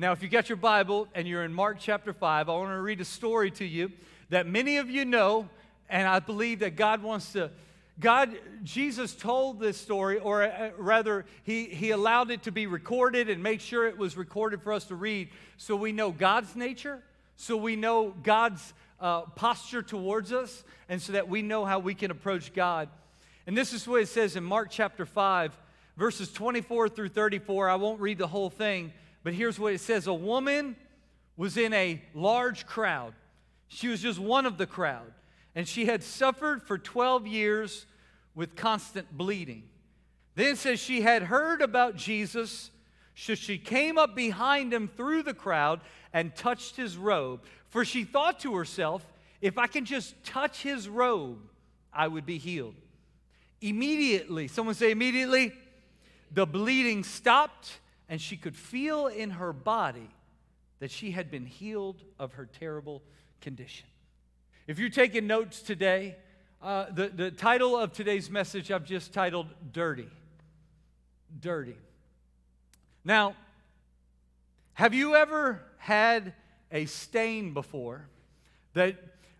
Now, if you got your Bible and you're in Mark chapter 5, I want to read a story to you that many of you know, and I believe that God wants to. God, Jesus told this story, or uh, rather, he, he allowed it to be recorded and made sure it was recorded for us to read so we know God's nature, so we know God's uh, posture towards us, and so that we know how we can approach God. And this is what it says in Mark chapter 5, verses 24 through 34. I won't read the whole thing, but here's what it says A woman was in a large crowd. She was just one of the crowd, and she had suffered for 12 years with constant bleeding. Then says she had heard about Jesus, so she came up behind him through the crowd and touched his robe. For she thought to herself, if I can just touch his robe, I would be healed. Immediately, someone say immediately, the bleeding stopped and she could feel in her body that she had been healed of her terrible condition. If you're taking notes today, uh, the, the title of today's message I've just titled Dirty. Dirty. Now, have you ever had a stain before that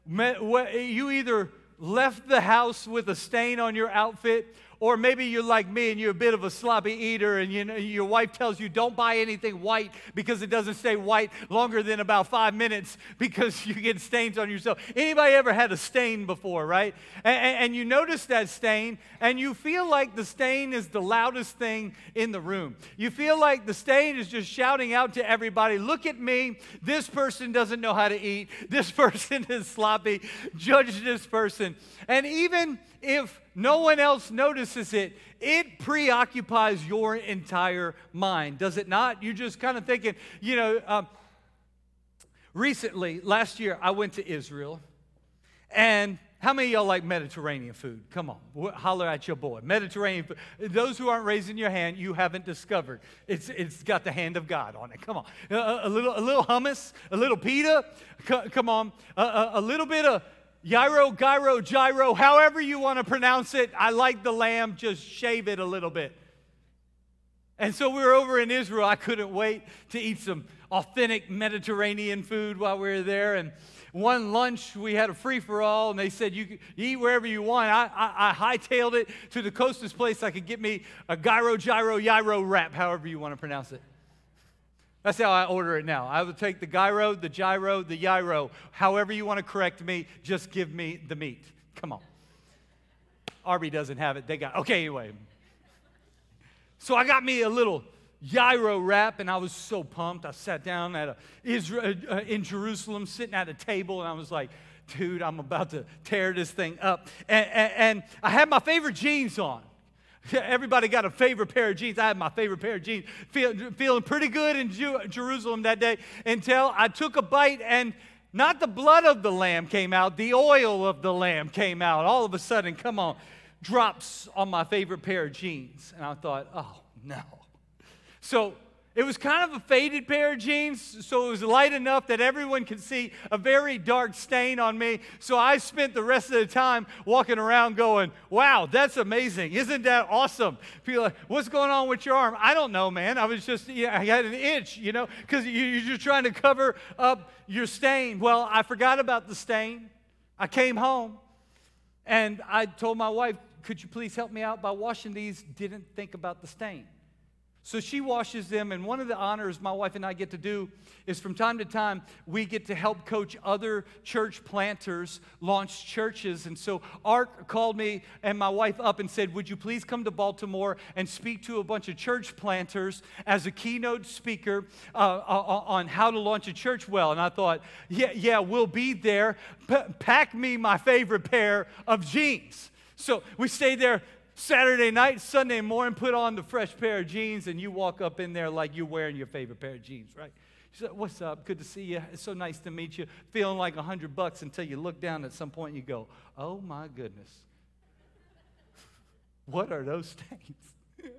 you either left the house with a stain on your outfit or maybe you're like me and you're a bit of a sloppy eater and you know, your wife tells you don't buy anything white because it doesn't stay white longer than about five minutes because you get stains on yourself. Anybody ever had a stain before, right? And, and you notice that stain and you feel like the stain is the loudest thing in the room. You feel like the stain is just shouting out to everybody, look at me. This person doesn't know how to eat. This person is sloppy. Judge this person. And even if no one else notices it, it preoccupies your entire mind, does it not? You're just kind of thinking, you know, um, recently, last year, I went to Israel, and how many y'all like Mediterranean food? Come on, holler at your boy. Mediterranean food. Those who aren't raising your hand, you haven't discovered. It's, it's got the hand of God on it. Come on. A, a little, a little hummus, a little pita. C- come on. A, a, a little bit of gyro, gyro, gyro, however you want to pronounce it. I like the lamb, just shave it a little bit. And so we were over in Israel. I couldn't wait to eat some authentic Mediterranean food while we were there. And one lunch, we had a free for all, and they said, You, eat wherever you want. I, I, I hightailed it to the closest place I could get me a gyro, gyro, gyro wrap, however you want to pronounce it. That's how I order it now. I will take the gyro, the gyro, the gyro. However you want to correct me, just give me the meat. Come on. Arby doesn't have it. They got okay anyway. So I got me a little gyro wrap, and I was so pumped. I sat down at a Israel, uh, in Jerusalem, sitting at a table, and I was like, "Dude, I'm about to tear this thing up." And, and, and I had my favorite jeans on. Everybody got a favorite pair of jeans. I had my favorite pair of jeans. Feel, feeling pretty good in Jerusalem that day until I took a bite and not the blood of the lamb came out, the oil of the lamb came out. All of a sudden, come on, drops on my favorite pair of jeans. And I thought, oh no. So it was kind of a faded pair of jeans, so it was light enough that everyone could see a very dark stain on me. So I spent the rest of the time walking around going, Wow, that's amazing. Isn't that awesome? People like, What's going on with your arm? I don't know, man. I was just, know, I had an itch, you know, because you're just trying to cover up your stain. Well, I forgot about the stain. I came home and I told my wife, Could you please help me out by washing these? Didn't think about the stain. So she washes them, and one of the honors my wife and I get to do is from time to time we get to help coach other church planters launch churches. And so Art called me and my wife up and said, Would you please come to Baltimore and speak to a bunch of church planters as a keynote speaker uh, uh, uh on how to launch a church well? And I thought, Yeah, yeah, we'll be there. P- pack me my favorite pair of jeans. So we stayed there Saturday night, Sunday morning, put on the fresh pair of jeans, and you walk up in there like you're wearing your favorite pair of jeans, right? You say, What's up? Good to see you. It's so nice to meet you. Feeling like a hundred bucks until you look down at some point and you go, Oh my goodness. what are those stains?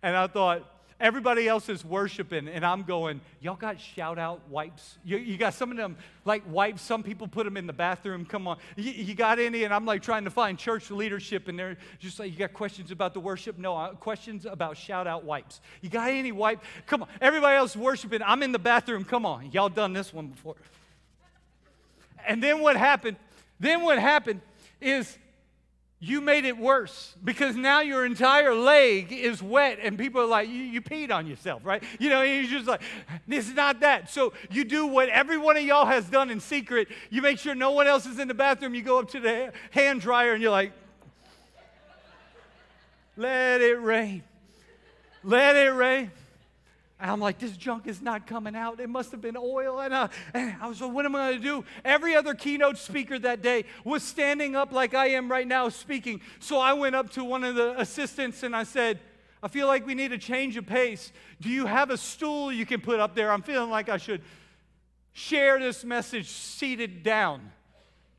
and I thought, everybody else is worshiping, and I'm going, y'all got shout out wipes? You, you got some of them like wipes. Some people put them in the bathroom. Come on. You, you got any? And I'm like trying to find church leadership, and they're just like, you got questions about the worship? No, questions about shout out wipes. You got any wipe? Come on. Everybody else worshiping. I'm in the bathroom. Come on. Y'all done this one before. And then what happened? Then what happened is you made it worse because now your entire leg is wet and people are like, you, you peed on yourself, right? You know, you're just like, this is not that. So you do what every one of y'all has done in secret. You make sure no one else is in the bathroom. You go up to the hand dryer and you're like, let it rain. Let it rain. And I'm like, this junk is not coming out. It must have been oil. And, uh, and I was like, what am I going to do? Every other keynote speaker that day was standing up like I am right now speaking. So I went up to one of the assistants and I said, I feel like we need a change of pace. Do you have a stool you can put up there? I'm feeling like I should share this message seated down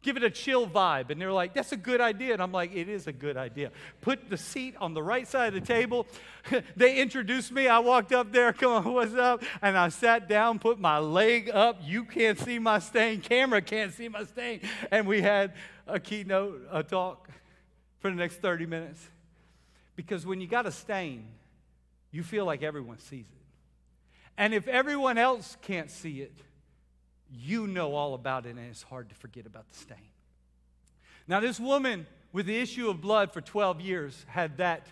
give it a chill vibe. And they're like, that's a good idea. And I'm like, it is a good idea. Put the seat on the right side of the table. they introduced me. I walked up there, come on, what's up? And I sat down, put my leg up. You can't see my stain. Camera can't see my stain. And we had a keynote, a talk for the next 30 minutes. Because when you got a stain, you feel like everyone sees it. And if everyone else can't see it, you know all about it, and it's hard to forget about the stain. Now, this woman with the issue of blood for 12 years had that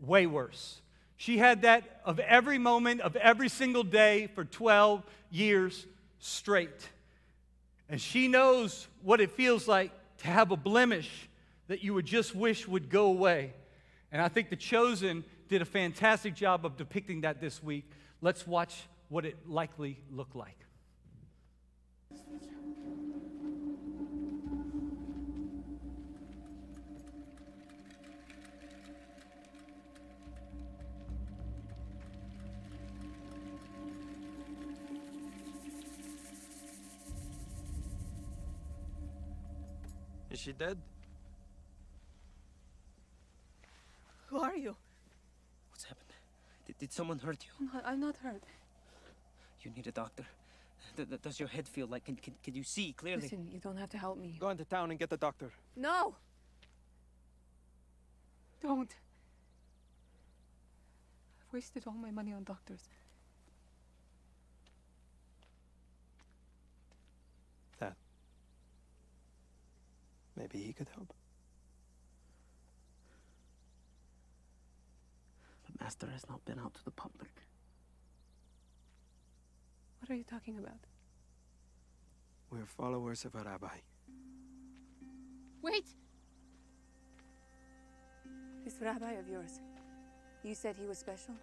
way worse. She had that of every moment of every single day for 12 years straight. And she knows what it feels like to have a blemish that you would just wish would go away. And I think The Chosen did a fantastic job of depicting that this week. Let's watch what it likely looked like. She dead? Who are you? What's happened? Did, did someone hurt you? I'm not, I'm not hurt. You need a doctor. Th- th- does your head feel like? Can, can, can you see clearly? Listen, you don't have to help me. Go into town and get the doctor. No! Don't. I've wasted all my money on doctors. That. Maybe he could help. But Master has not been out to the public. What are you talking about? We're followers of a rabbi. Wait! This rabbi of yours, you said he was special?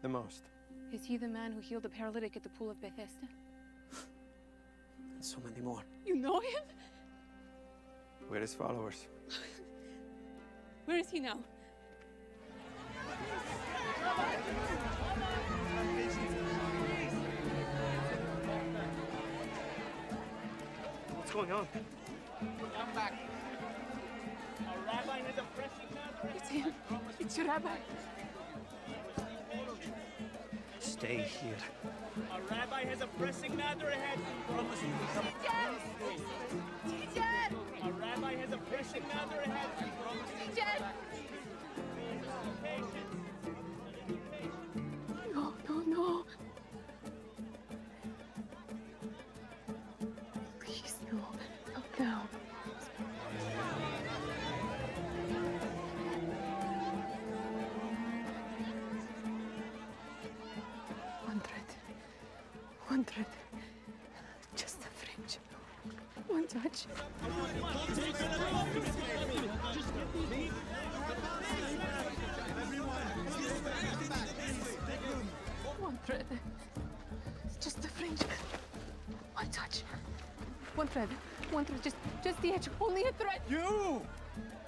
The most. Is he the man who healed the paralytic at the pool of Bethesda? And so many more. You know him? We're his followers. Where is he now? What's going on? Come back. Our rabbi is oppressing It's him. It's your rabbi. Stay here. A rabbi has a pressing matter ahead. A rabbi has a pressing matter ahead. No, One thread. Just, just the edge. Only a thread. You!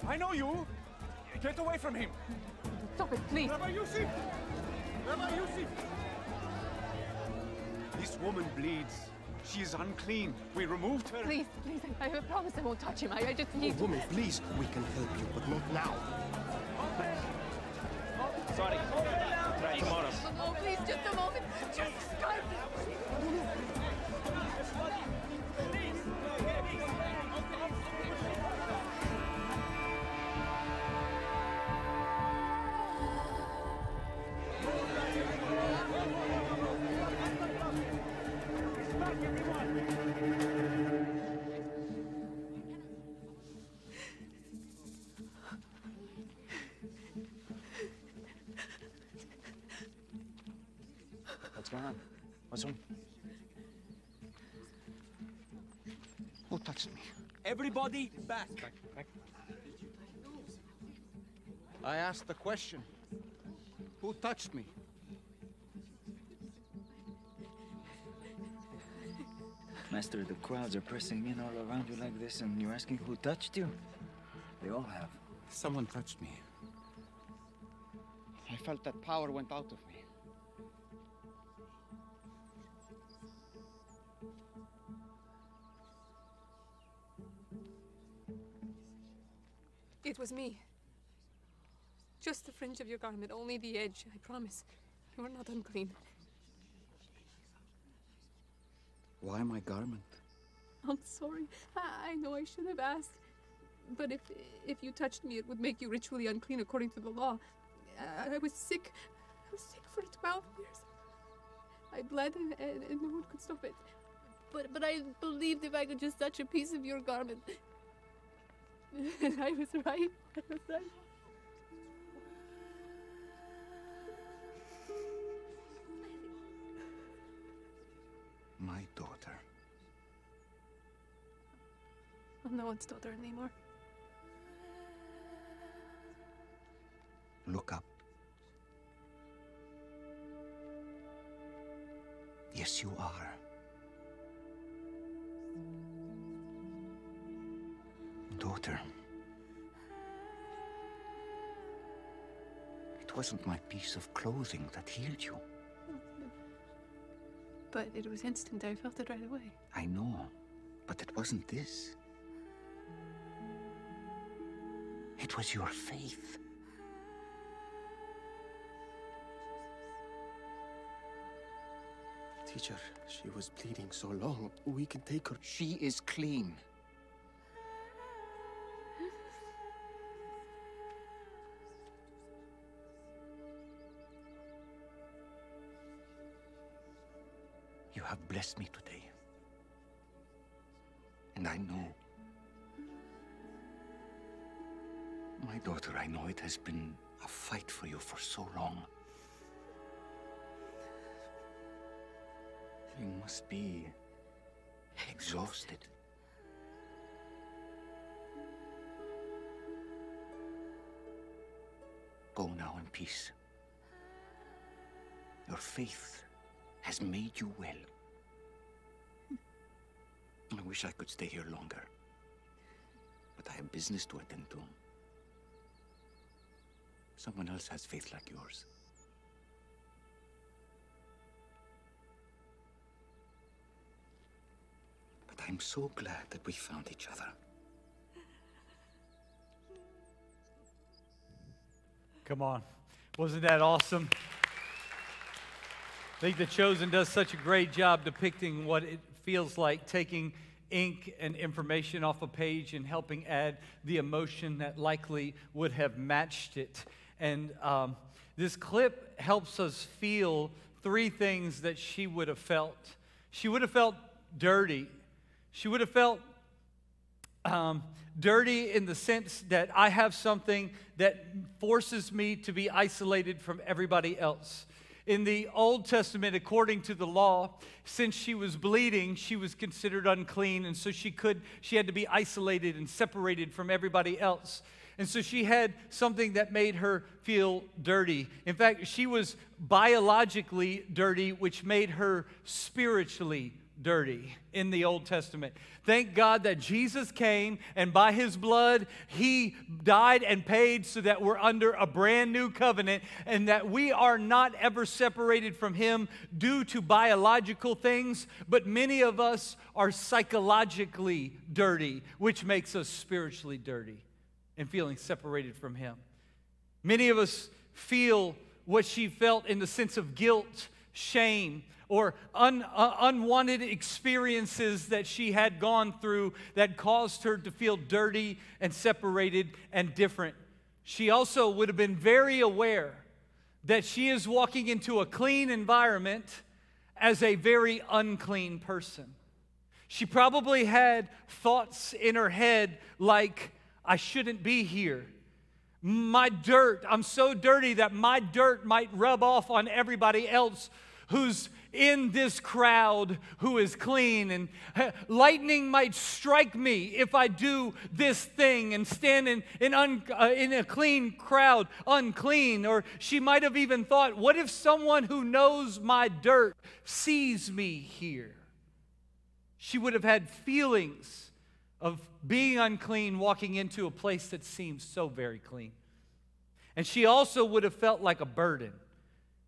I know you! Get away from him! Stop it, please. Rabbi Yusuf! Rabbi Yusuf! This woman bleeds. She is unclean. We removed her. Please, please. I, I promise I won't touch him. I, I just oh, need to. Woman, please, we can help you, but not now. Sorry. Try tomorrow. No, please, just a moment. Just start. Everybody back. I asked the question. Who touched me? Master, the crowds are pressing in all around you like this, and you're asking who touched you? They all have. Someone touched me. I felt that power went out of me. It was me. Just the fringe of your garment, only the edge, I promise. You are not unclean. Why my garment? I'm sorry. I, I know I should have asked. But if if you touched me, it would make you ritually unclean according to the law. I, I was sick. I was sick for 12 years. I bled and, and, and no one could stop it. But but I believed if I could just touch a piece of your garment. I was right. I was right. My daughter. I'm no one's daughter anymore. Look up. Yes, you are. Daughter. It wasn't my piece of clothing that healed you. But it was instant. I felt it right away. I know, but it wasn't this. It was your faith. Teacher, she was bleeding so long. We can take her. She is clean. Blessed me today. And I know. My daughter, I know it has been a fight for you for so long. You must be exhausted. Go now in peace. Your faith has made you well. I wish I could stay here longer. But I have business to attend to. Someone else has faith like yours. But I'm so glad that we found each other. Come on. Wasn't that awesome? I think The Chosen does such a great job depicting what it feels like taking ink and information off a page and helping add the emotion that likely would have matched it. And um, this clip helps us feel three things that she would have felt. She would have felt dirty. She would have felt um, dirty in the sense that I have something that forces me to be isolated from everybody else. In the Old Testament, according to the law, since she was bleeding, she was considered unclean, and so she could she had to be isolated and separated from everybody else. And so she had something that made her feel dirty. In fact, she was biologically dirty, which made her spiritually dirty in the Old Testament. Thank God that Jesus came and by his blood he died and paid so that we're under a brand new covenant and that we are not ever separated from him due to biological things, but many of us are psychologically dirty, which makes us spiritually dirty and feeling separated from him. Many of us feel what she felt in the sense of guilt, shame, or un, uh, unwanted experiences that she had gone through that caused her to feel dirty and separated and different. She also would have been very aware that she is walking into a clean environment as a very unclean person. She probably had thoughts in her head like, I shouldn't be here. My dirt, I'm so dirty that my dirt might rub off on everybody else who's in this crowd who is clean. And lightning might strike me if I do this thing and stand in, in, un, uh, in a clean crowd unclean. Or she might have even thought, what if someone who knows my dirt sees me here? She would have had feelings of being unclean walking into a place that seems so very clean. And she also would have felt like a burden.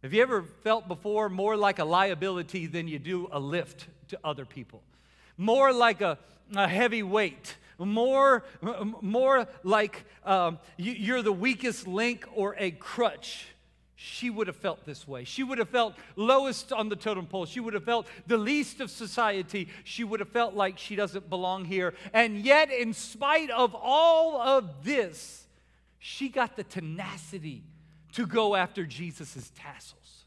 Have you ever felt before more like a liability than you do a lift to other people? More like a, a heavy weight, more, more like um, you're the weakest link or a crutch. She would have felt this way. She would have felt lowest on the totem pole. She would have felt the least of society. She would have felt like she doesn't belong here. And yet, in spite of all of this, she got the tenacity to go after Jesus' tassels.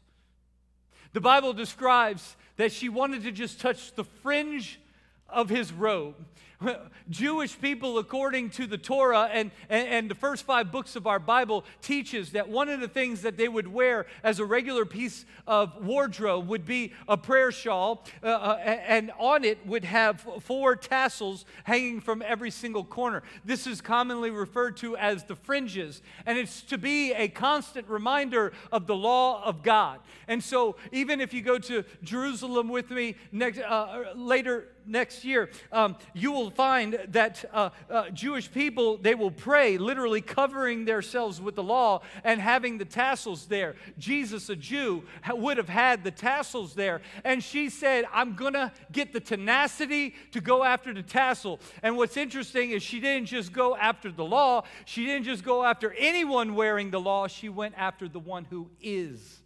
The Bible describes that she wanted to just touch the fringe of his robe. Jewish people, according to the Torah and, and, and, the first five books of our Bible, teaches that one of the things that they would wear as a regular piece of wardrobe would be a prayer shawl, uh, uh, and on it would have four tassels hanging from every single corner. This is commonly referred to as the fringes, and it's to be a constant reminder of the law of God. And so, even if you go to Jerusalem with me next, uh, later next year, um, you will find that uh, uh, Jewish people, they will pray, literally covering themselves with the law and having the tassels there. Jesus, a Jew, would have had the tassels there. And she said, I'm going to get the tenacity to go after the tassel. And what's interesting is she didn't just go after the law, she didn't just go after anyone wearing the law, she went after the one who is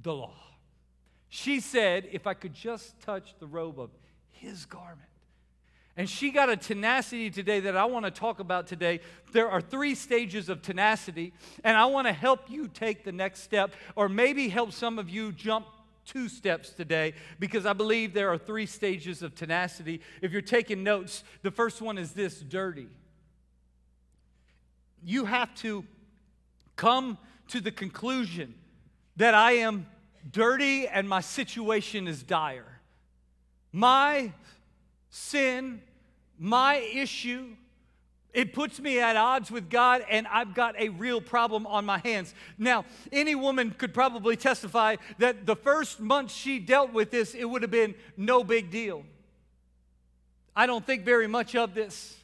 the law. She said, If I could just touch the robe of his garment. And she got a tenacity today that I want to talk about today. There are three stages of tenacity, and I want to help you take the next step, or maybe help some of you jump two steps today because I believe there are three stages of tenacity. If you're taking notes, the first one is this dirty. You have to come to the conclusion that I am dirty and my situation is dire. My sin, my issue, it puts me at odds with God, and I've got a real problem on my hands. Now, any woman could probably testify that the first month she dealt with this, it would have been no big deal. I don't think very much of this.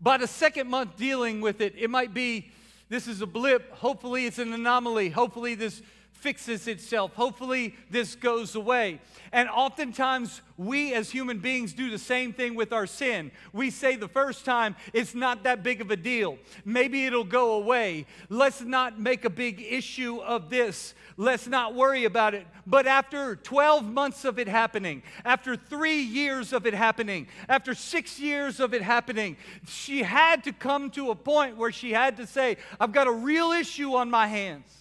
By the second month dealing with it, it might be this is a blip. Hopefully, it's an anomaly. Hopefully, this fixes itself. Hopefully, this goes away. And oftentimes, we as human beings do the same thing with our sin. We say the first time, it's not that big of a deal. Maybe it'll go away. Let's not make a big issue of this. Let's not worry about it. But after 12 months of it happening, after three years of it happening, after six years of it happening, she had to come to a point where she had to say, I've got a real issue on my hands.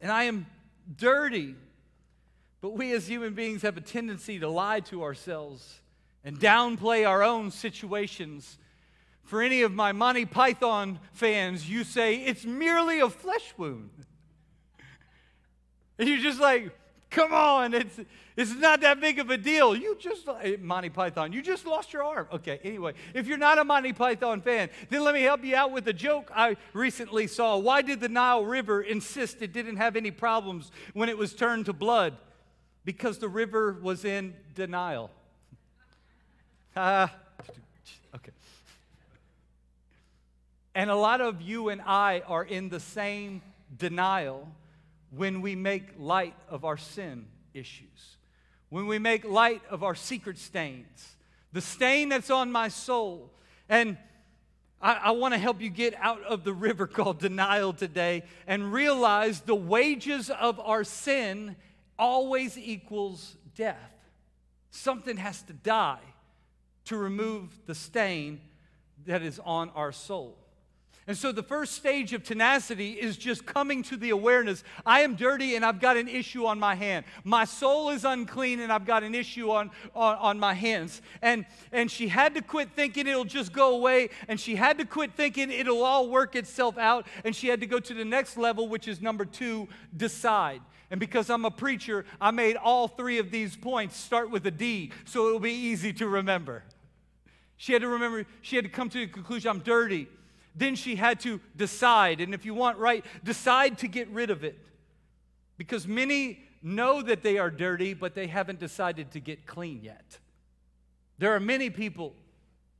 And I am dirty. But we as human beings have a tendency to lie to ourselves and downplay our own situations. For any of my Monty Python fans, you say it's merely a flesh wound. And you're just like, Come on, it's, it's not that big of a deal. You just, eh, Monty Python, you just lost your arm. Okay, anyway, if you're not a Monty Python fan, then let me help you out with a joke I recently saw. Why did the Nile River insist it didn't have any problems when it was turned to blood? Because the river was in denial. Ah, okay. And a lot of you and I are in the same denial when we make light of our sin issues, when we make light of our secret stains, the stain that's on my soul. And I, I want to help you get out of the river called denial today and realize the wages of our sin always equals death. Something has to die to remove the stain that is on our soul. And so the first stage of tenacity is just coming to the awareness I am dirty and I've got an issue on my hand. My soul is unclean and I've got an issue on, on, on, my hands. And, and she had to quit thinking it'll just go away. And she had to quit thinking it'll all work itself out. And she had to go to the next level, which is number two decide. And because I'm a preacher, I made all three of these points start with a D so it'll be easy to remember. She had to remember, she had to come to the conclusion I'm dirty. Then she had to decide. And if you want right, decide to get rid of it. Because many know that they are dirty, but they haven't decided to get clean yet. There are many people,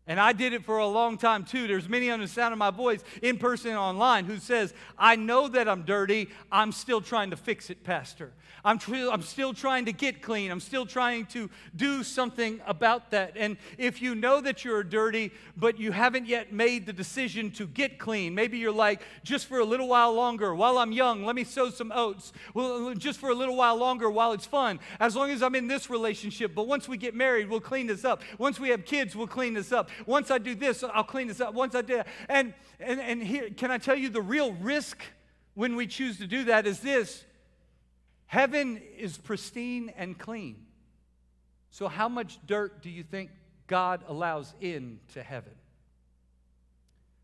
and I did it for a long time too. There's many on the sound of my voice, in person and online, who says, I know that I'm dirty, I'm still trying to fix it, Pastor. I'm, tr- I'm still trying to get clean. I'm still trying to do something about that. And if you know that you're dirty, but you haven't yet made the decision to get clean, maybe you're like, just for a little while longer, while I'm young, let me sow some oats. Well, just for a little while longer while it's fun, as long as I'm in this relationship. But once we get married, we'll clean this up. Once we have kids, we'll clean this up. Once I do this, I'll clean this up. Once I do that. And, and, and here, can I tell you the real risk when we choose to do that is this Heaven is pristine and clean. So, how much dirt do you think God allows into heaven?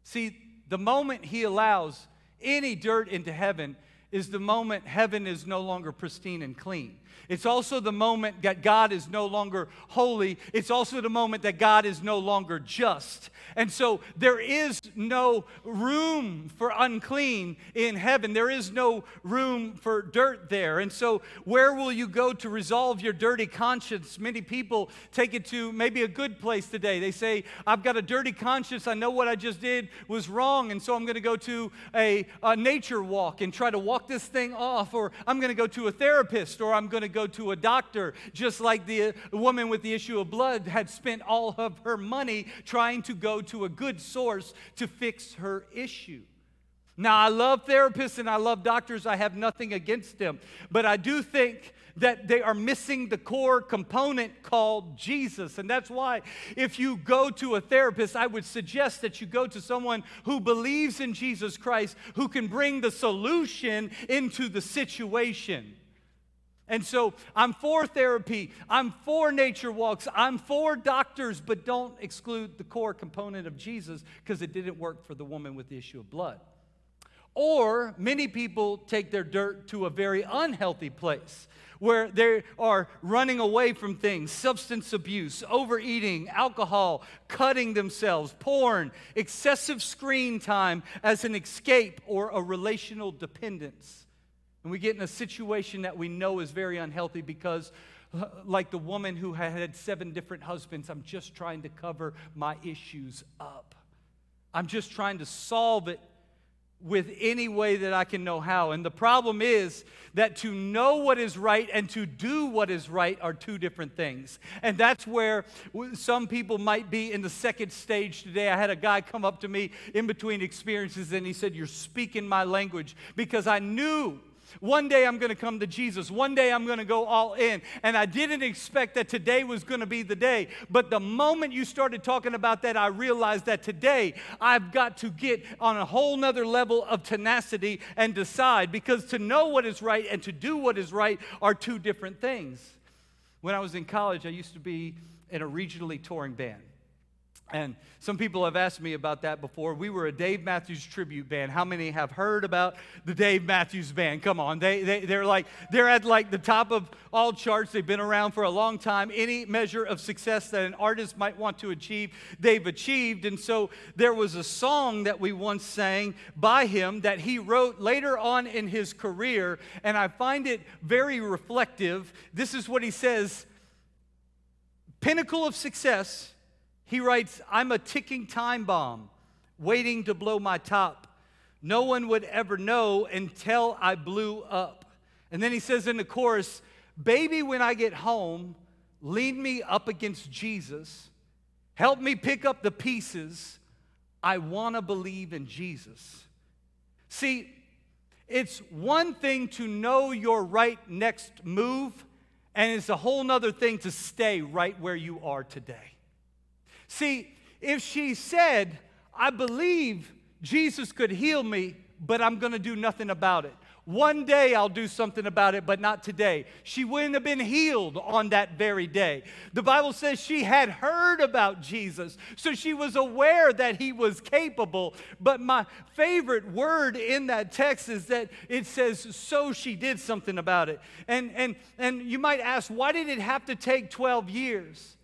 See, the moment He allows any dirt into heaven is the moment heaven is no longer pristine and clean. It's also the moment that God is no longer holy. It's also the moment that God is no longer just. And so there is no room for unclean in heaven. There is no room for dirt there. And so, where will you go to resolve your dirty conscience? Many people take it to maybe a good place today. They say, I've got a dirty conscience. I know what I just did was wrong. And so, I'm going to go to a, a nature walk and try to walk this thing off. Or I'm going to go to a therapist. Or I'm going to go to a doctor, just like the uh, woman with the issue of blood had spent all of her money trying to go to a good source to fix her issue. Now, I love therapists and I love doctors. I have nothing against them. But I do think that they are missing the core component called Jesus. And that's why, if you go to a therapist, I would suggest that you go to someone who believes in Jesus Christ, who can bring the solution into the situation. And so I'm for therapy, I'm for nature walks, I'm for doctors, but don't exclude the core component of Jesus because it didn't work for the woman with the issue of blood. Or many people take their dirt to a very unhealthy place where they are running away from things substance abuse, overeating, alcohol, cutting themselves, porn, excessive screen time as an escape or a relational dependence. And we get in a situation that we know is very unhealthy because, like the woman who had seven different husbands, I'm just trying to cover my issues up. I'm just trying to solve it with any way that I can know how. And the problem is that to know what is right and to do what is right are two different things. And that's where some people might be in the second stage today. I had a guy come up to me in between experiences and he said, You're speaking my language because I knew one day I'm going to come to Jesus. One day I'm going to go all in. And I didn't expect that today was going to be the day. But the moment you started talking about that, I realized that today I've got to get on a whole nother level of tenacity and decide because to know what is right and to do what is right are two different things. When I was in college, I used to be in a regionally touring band. And some people have asked me about that before. We were a Dave Matthews tribute band. How many have heard about the Dave Matthews Band? Come on. They, they, they're like, they're at like the top of all charts. They've been around for a long time. Any measure of success that an artist might want to achieve, they've achieved. And so there was a song that we once sang by him that he wrote later on in his career. And I find it very reflective. This is what he says Pinnacle of success he writes, I'm a ticking time bomb waiting to blow my top. No one would ever know until I blew up. And then he says in the chorus, Baby, when I get home, lean me up against Jesus. Help me pick up the pieces. I want to believe in Jesus. See, it's one thing to know your right next move, and it's a whole nother thing to stay right where you are today. See, if she said, I believe Jesus could heal me, but I'm going to do nothing about it. One day I'll do something about it, but not today. She wouldn't have been healed on that very day. The Bible says she had heard about Jesus, so she was aware that he was capable. But my favorite word in that text is that it says, so she did something about it. And, and, and you might ask, why did it have to take 12 years?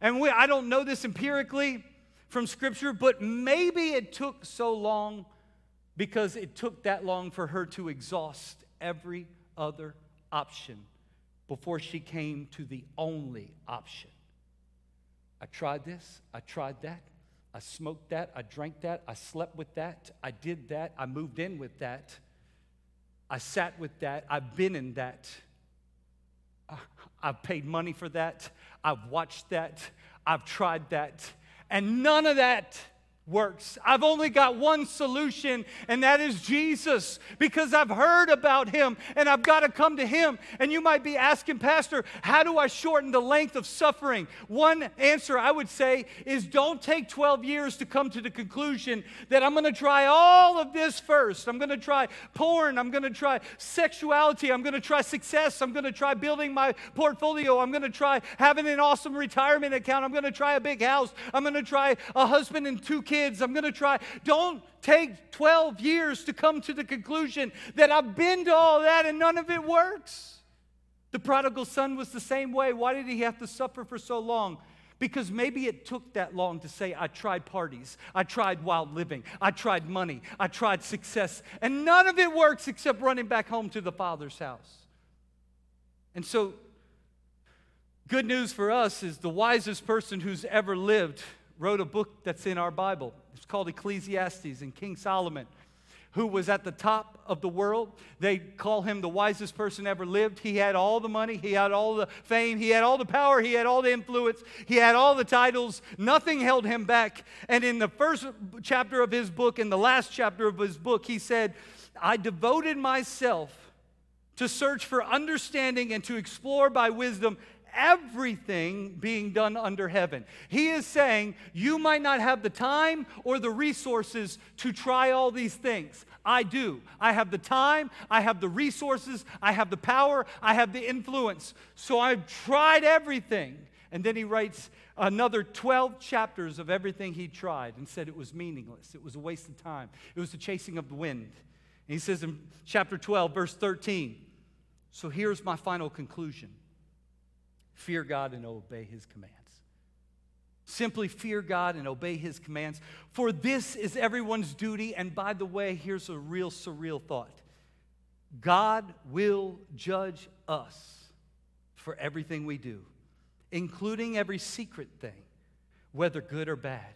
And we, I don't know this empirically from Scripture, but maybe it took so long because it took that long for her to exhaust every other option before she came to the only option. I tried this, I tried that, I smoked that, I drank that, I slept with that, I did that, I moved in with that, I sat with that, I've been in that. I've paid money for that, I've watched that, I've tried that, and none of that works. I've only got one solution, and that is Jesus, because I've heard about him and I've got to come to him. And you might be asking, Pastor, how do I shorten the length of suffering? One answer I would say is don't take 12 years to come to the conclusion that I'm going to try all of this first. I'm going to try porn, I'm going to try sexuality, I'm going to try success, I'm going to try building my portfolio, I'm going to try having an awesome retirement account, I'm going to try a big house, I'm going to try a husband and two kids kids. I'm going to try. Don't take 12 years to come to the conclusion that I've been to all that and none of it works. The prodigal son was the same way. Why did he have to suffer for so long? Because maybe it took that long to say, I tried parties, I tried wild living, I tried money, I tried success, and none of it works except running back home to the Father's house. And so, good news for us is the wisest person who's ever lived wrote a book that's in our Bible. It's called Ecclesiastes, and King Solomon, who was at the top of the world, they call him the wisest person ever lived. He had all the money, he had all the fame, he had all the power, he had all the influence, he had all the titles. Nothing held him back. And in the first chapter of his book, in the last chapter of his book, he said, I devoted myself to search for understanding and to explore by wisdom everything being done under heaven. He is saying you might not have the time or the resources to try all these things. I do. I have the time, I have the resources, I have the power, I have the influence. So I've tried everything. And then he writes another 12 chapters of everything he tried and said it was meaningless. It was a waste of time. It was the chasing of the wind. And he says in chapter 12, verse 13, so here's my final conclusion fear God and obey his commands. Simply fear God and obey his commands, for this is everyone's duty. And by the way, here's a real surreal thought God will judge us for everything we do, including every secret thing, whether good or bad.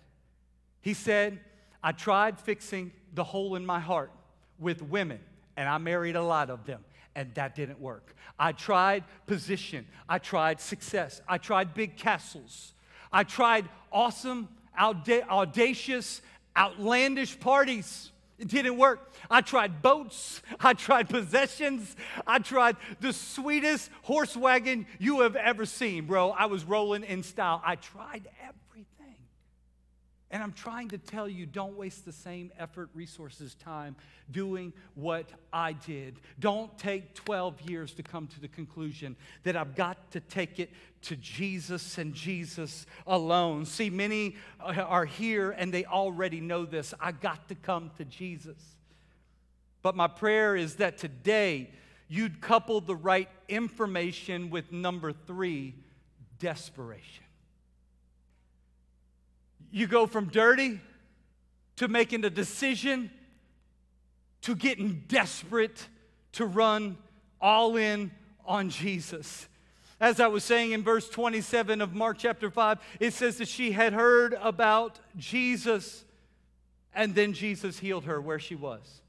He said, I tried fixing the hole in my heart with women, and I married a lot of them and that didn't work. I tried position, I tried success, I tried big castles, I tried awesome, audacious, outlandish parties. It didn't work. I tried boats. I tried possessions. I tried the sweetest horse wagon you have ever seen, bro. I was rolling in style. I tried and I'm trying to tell you don't waste the same effort, resources, time doing what I did. Don't take 12 years to come to the conclusion that I've got to take it to Jesus and Jesus alone. See, many are here and they already know this. I got to come to Jesus. But my prayer is that today you'd couple the right information with number three desperation. You go from dirty to making a decision to getting desperate to run all in on Jesus. As I was saying in verse 27 of Mark chapter 5, it says that she had heard about Jesus and then Jesus healed her where she was.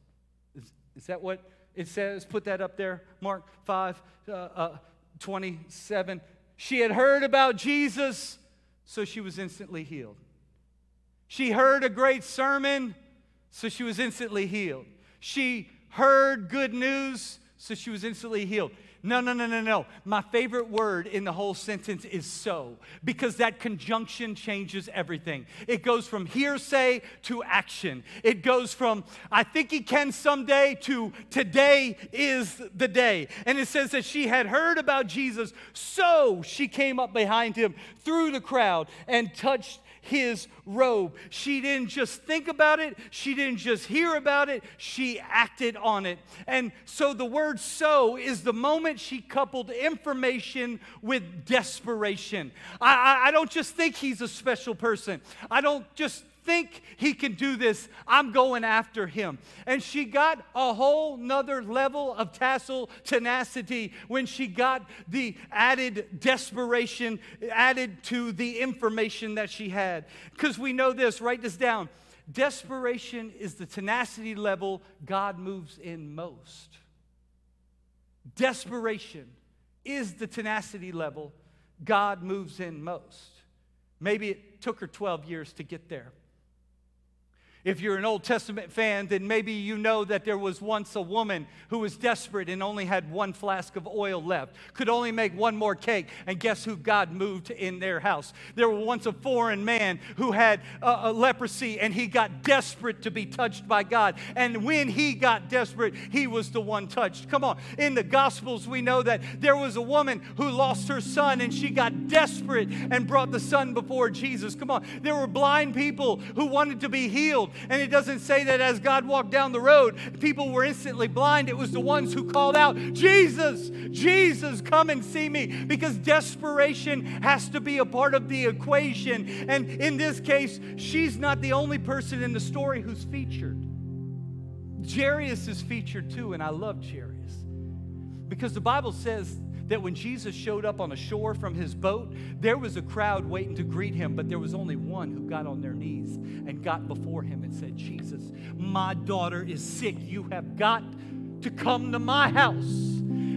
Is, is that what it says? Put that up there. Mark 5 uh, uh, 27. She had heard about Jesus, so she was instantly healed. She heard a great sermon, so she was instantly healed. She heard good news, so she was instantly healed. No, no, no, no, no. My favorite word in the whole sentence is so, because that conjunction changes everything. It goes from hearsay to action. It goes from, I think he can someday, to today is the day. And it says that she had heard about Jesus, so she came up behind him through the crowd and touched his robe. She didn't just think about it, she didn't just hear about it, she acted on it. And so the word so is the moment she coupled information with desperation. I, I, I don't just think he's a special person, I don't just think he can do this. I'm going after him. And she got a whole nother level of tassel tenacity when she got the added desperation added to the information that she had. Because we know this, write this down. Desperation is the tenacity level God moves in most. Desperation is the tenacity level God moves in most. Maybe it took her 12 years to get there. If you're an Old Testament fan, then maybe you know that there was once a woman who was desperate and only had one flask of oil left, could only make one more cake, and guess who God moved in their house? There was once a foreign man who had a leprosy and he got desperate to be touched by God. And when he got desperate, he was the one touched. Come on. In the Gospels, we know that there was a woman who lost her son and she got desperate and brought the son before Jesus. Come on. There were blind people who wanted to be healed. And it doesn't say that as God walked down the road, people were instantly blind. It was the ones who called out, Jesus, Jesus, come and see me. Because desperation has to be a part of the equation. And in this case, she's not the only person in the story who's featured. Jairus is featured too, and I love Jairus because the Bible says that when Jesus showed up on a shore from his boat, there was a crowd waiting to greet him, but there was only one who got on their knees and got before him and said, Jesus, my daughter is sick. You have got to come to my house.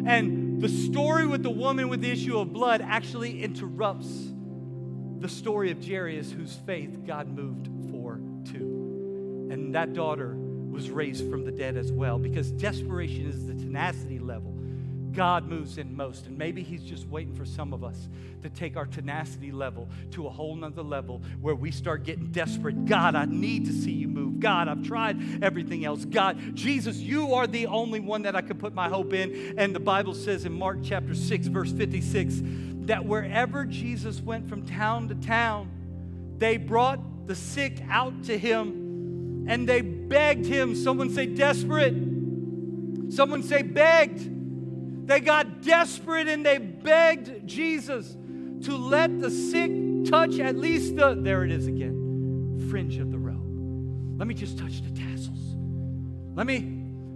And the story with the woman with the issue of blood actually interrupts the story of Jairus, whose faith God moved for too. And that daughter was raised from the dead as well because desperation is the tenacity level God moves in most. And maybe He's just waiting for some of us to take our tenacity level to a whole nother level where we start getting desperate. God, I need to see you move. God, I've tried everything else. God, Jesus, you are the only one that I could put my hope in. And the Bible says in Mark chapter 6, verse 56, that wherever Jesus went from town to town, they brought the sick out to him and they begged him. Someone say desperate. Someone say begged they got desperate and they begged Jesus to let the sick touch at least the, there it is again, fringe of the robe. Let me just touch the tassels. Let me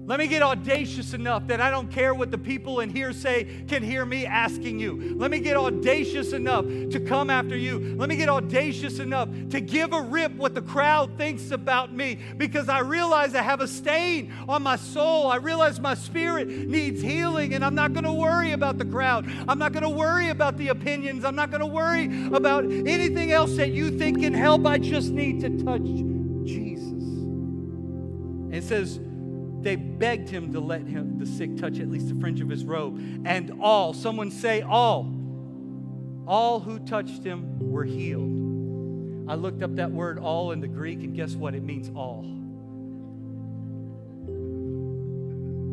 let me get audacious enough that I don't care what the people in here say can hear me asking you. Let me get audacious enough to come after you. Let me get audacious enough to give a rip what the crowd thinks about me because I realize I have a stain on my soul. I realize my spirit needs healing and I'm not going to worry about the crowd. I'm not going to worry about the opinions. I'm not going to worry about anything else that you think can help. I just need to touch Jesus. It says, they begged him to let him, the sick touch at least the fringe of his robe. And all, someone say all, all who touched him were healed. I looked up that word all in the Greek, and guess what? It means all.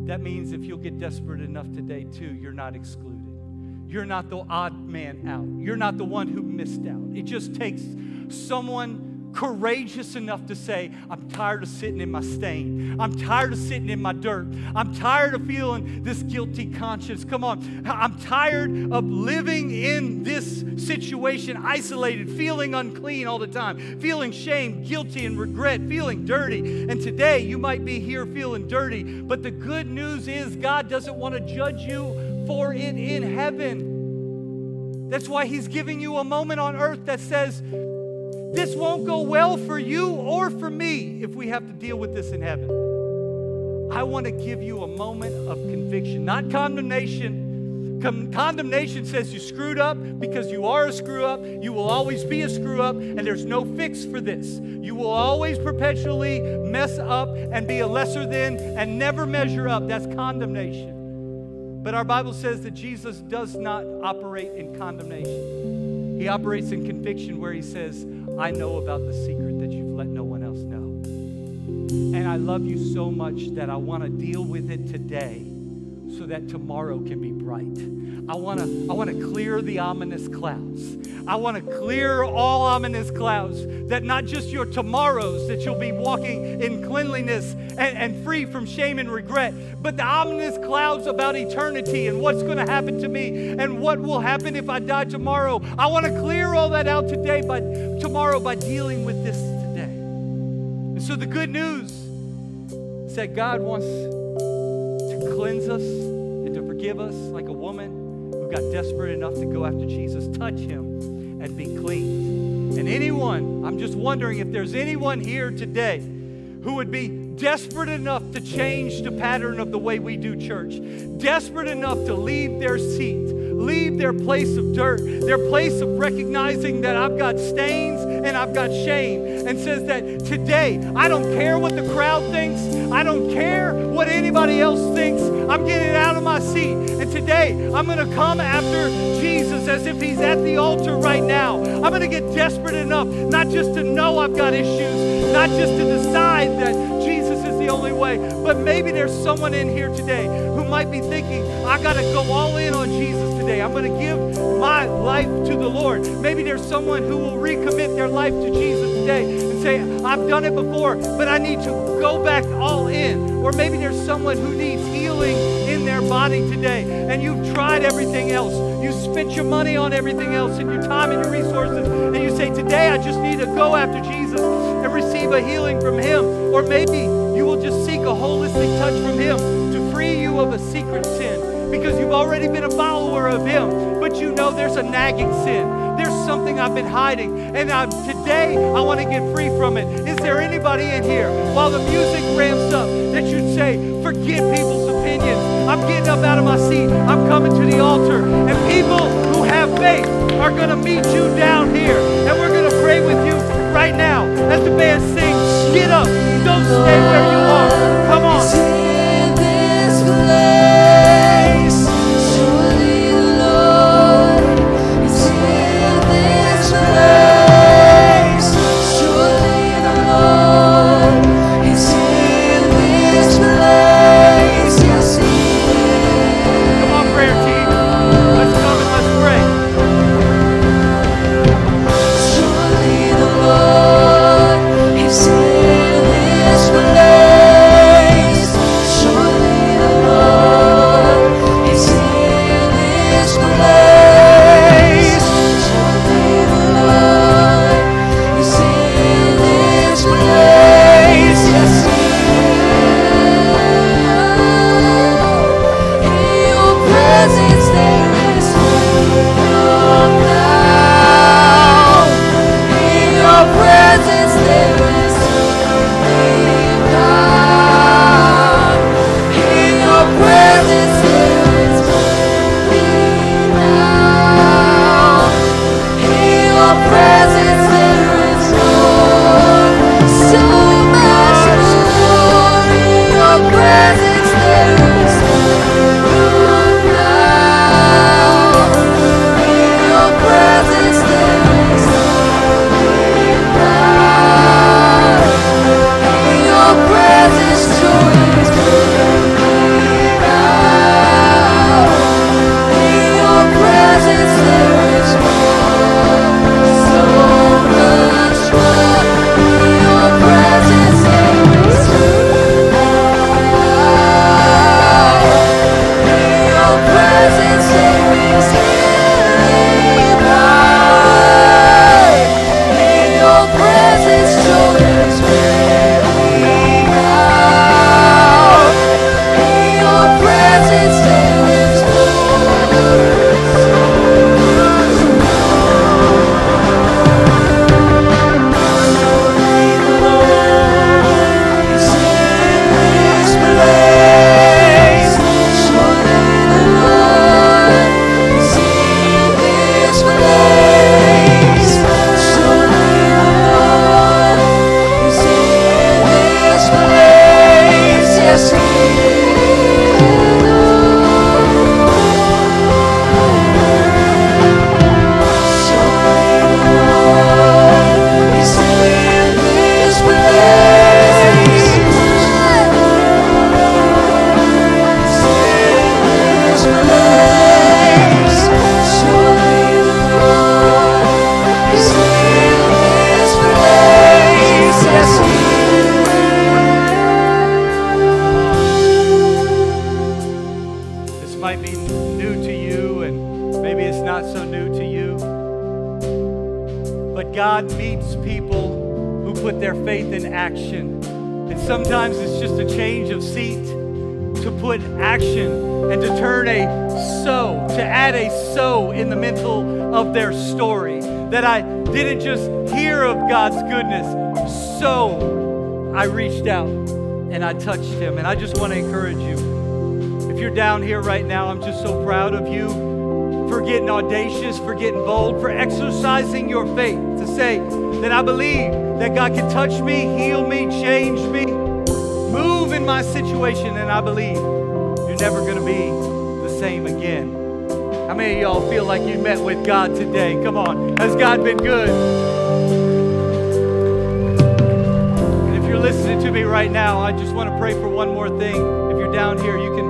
That means if you'll get desperate enough today, too, you're not excluded. You're not the odd man out. You're not the one who missed out. It just takes someone courageous enough to say, I'm tired of sitting in my stain. I'm tired of sitting in my dirt. I'm tired of feeling this guilty conscience. Come on. I'm tired of living in this situation, isolated, feeling unclean all the time, feeling shame, guilty, and regret, feeling dirty. And today you might be here feeling dirty, but the good news is God doesn't want to judge you for it in heaven. That's why He's giving you a moment on earth that says, this won't go well for you or for me if we have to deal with this in heaven. I want to give you a moment of conviction, not condemnation, Con- condemnation says you screwed up because you are a screw up. You will always be a screw up, and there's no fix for this. You will always perpetually mess up and be a lesser than and never measure up. That's condemnation. But our Bible says that Jesus does not operate in condemnation. He operates in conviction where he says, I know about the secret that you've let no one else know. And I love you so much that I want to deal with it today so that tomorrow can be bright. I want to I want to clear the ominous clouds. I want to clear all ominous clouds that not just your tomorrows that you'll be walking in cleanliness and, and free from shame and regret, but the ominous clouds about eternity and what's going to happen to me and what will happen if I die tomorrow. I want to clear all that out today by tomorrow by dealing with this today. And so the good news is that God wants to cleanse us forgive us like a woman who got desperate enough to go after Jesus, touch him, and be cleansed. And anyone, I'm just wondering if there's anyone here today who would be desperate enough to change the pattern of the way we do church, desperate enough to leave their seat, leave their place of dirt, their place of recognizing that I've got stains and I've got shame, and says that today, I don't care what the crowd thinks, I don't care what anybody else thinks, I'm getting out of my seat, and today I'm going to come after Jesus as if he's at the altar right now. I'm going to get desperate enough not just to know I've got issues, not just to decide that only way, but maybe there's someone in here today who might be thinking, I got to go all in on Jesus today. I'm going to give my life to the Lord. Maybe there's someone who will recommit their life to Jesus today and say, I've done it before, but I need to go back all in. Or maybe there's someone who needs healing in their body today and you've tried everything else. You spent your money on everything else and your time and your resources, and you say, Today I just need to go after Jesus receive a healing from Him. Or maybe you will just seek a holistic touch from Him to free you of a secret sin because you've already been a follower of Him, but you know there's a nagging sin. There's something I've been hiding, and I'm, today I want to get free from it. Is there anybody in here, while the music ramps up, that you'd say, forget people's opinions? I'm getting up out of my seat. I'm coming to the altar, and people who have faith are going to meet you down here, and we're going to pray with you right now as the band sings. Get up. Don't stay where you are. Come on. Faith in action. And sometimes it's just a change of seat to put action and to turn a so, to add a so in the middle of their story. That I didn't just hear of God's goodness, so I reached out and I touched him. And I just want to encourage you. If you're down here right now, I'm just so proud of you for getting audacious, for getting bold, for exercising your faith to say that I believe that God can touch me, heal me, change me, move in my situation, and I believe you're never going to be the same again. How many of y'all feel like you met with God today? Come on. Has God been good? And if you're listening to me right now, I just want to pray for one more thing. If you're down here, you can.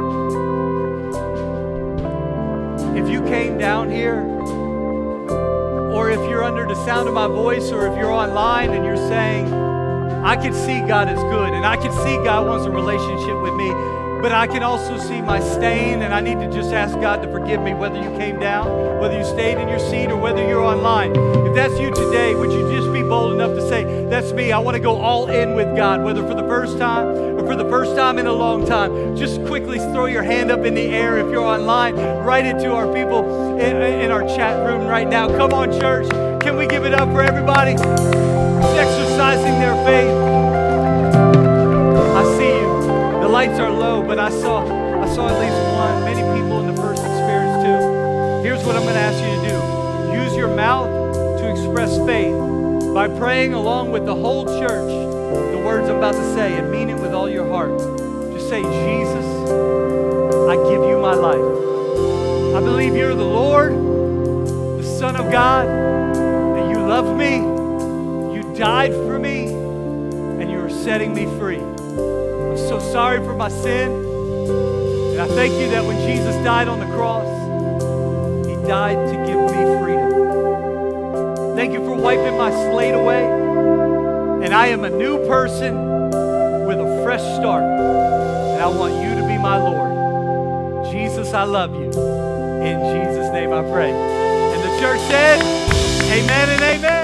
If you came down here, or if you're the sound of my voice, or if you're online and you're saying, I can see God is good, and I can see God wants a relationship with me, but I can also see my stain, and I need to just ask God to forgive me whether you came down, whether you stayed in your seat, or whether you're online. If that's you today, would you just be bold enough to say, That's me. I want to go all in with God, whether for the first time or for the first time in a long time. Just quickly throw your hand up in the air if you're online. Write it to our people in, in our chat room right now. Come on, church. Can we give it up for everybody exercising their faith? Lights are low, but I saw I saw at least one, many people in the first experience too. Here's what I'm going to ask you to do. Use your mouth to express faith by praying along with the whole church the words I'm about to say and mean it with all your heart. Just say, Jesus, I give you my life. I believe you're the Lord, the Son of God, that you love me, you died for me, and you are setting me free. Sorry for my sin. And I thank you that when Jesus died on the cross, he died to give me freedom. Thank you for wiping my slate away. And I am a new person with a fresh start. And I want you to be my Lord. Jesus, I love you. In Jesus' name I pray. And the church said, Amen and amen.